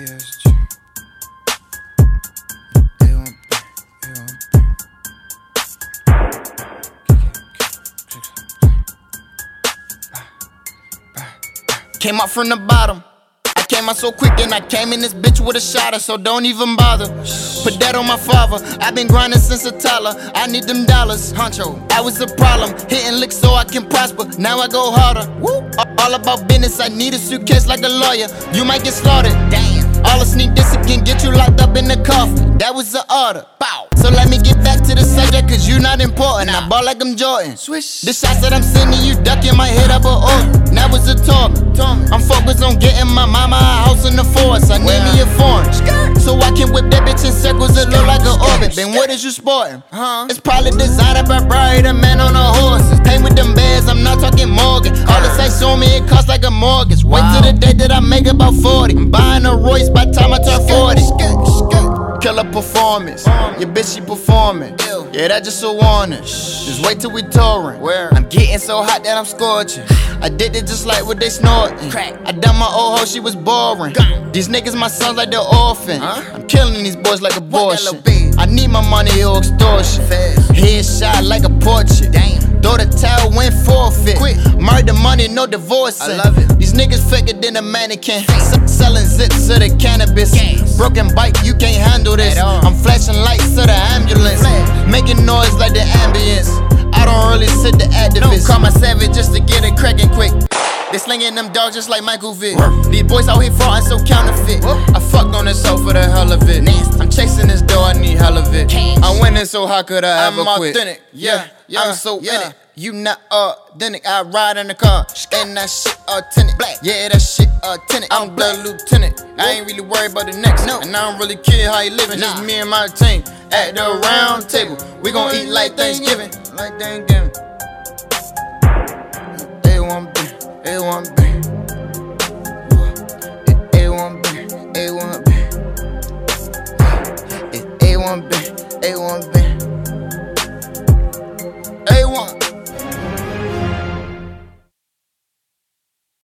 PSG. A1B, A1B. Came up from the bottom. Came out so quick and I came in this bitch with a shotter, so don't even bother. Put that on my father. i been grinding since a toddler. I need them dollars, honcho. I was a problem, hitting licks so I can prosper. Now I go harder. Woo. All about business. I need a suitcase like a lawyer. You might get slaughtered. Damn. All the sneak this can get you locked up in the coffin. That was the order. Bow. So let me get back to the subject, cause you not important. I ball like I'm Jordan. Swish. The shots that I'm sending you, ducking my head up a order. That was a talk. I'm focused on getting my mama a house in the forest. I need me a foreign. So I can whip that bitch in circles that look like an orbit. Then what is you sporting? Huh? It's probably designed by Brian, a man on a horse. Paint with them bears, I'm not talking mortgage. All the sites on me, it costs like a mortgage. Wait till the day that I make about 40. I'm buying a Royce by time I turn 40. Performance. Your bitch, she performing. Yeah, that just a warning. Just wait till we touring. Where? I'm getting so hot that I'm scorching. I did it just like what they snorting. I done my old hoe, she was boring. These niggas, my sons like they're orphan. I'm killing these boys like abortion. I need my money or extortion. Headshot like a portrait. Damn. Throw the towel, win forfeit. Quick. Murder money, no divorce. I love it. These niggas faker than a mannequin. S- selling zips to the cannabis. Broken bike, you can't handle this. I'm flashing lights of the ambulance. Making noise like the ambience. I don't really sit the activist. Call my savage just to get it cracking quick. They slinging them dogs just like Michael Vick. These boys out here frauding so counterfeit. I fucked on this hoe for the hell of it. I'm chasing this dough, I need hell of it. I'm winning, so how could I ever quit? I'm authentic, yeah, yeah, I'm so yeah. in it. You not authentic. I ride in the car, and that shit authentic. Black, yeah, that shit authentic. I'm blood lieutenant. I ain't really worried about the next, no. And I don't really care how you living. Just me and my team at the round table. We gon' eat like Thanksgiving, like Thanksgiving. A1B, A1B. A1B, A1B. A1B, A1B.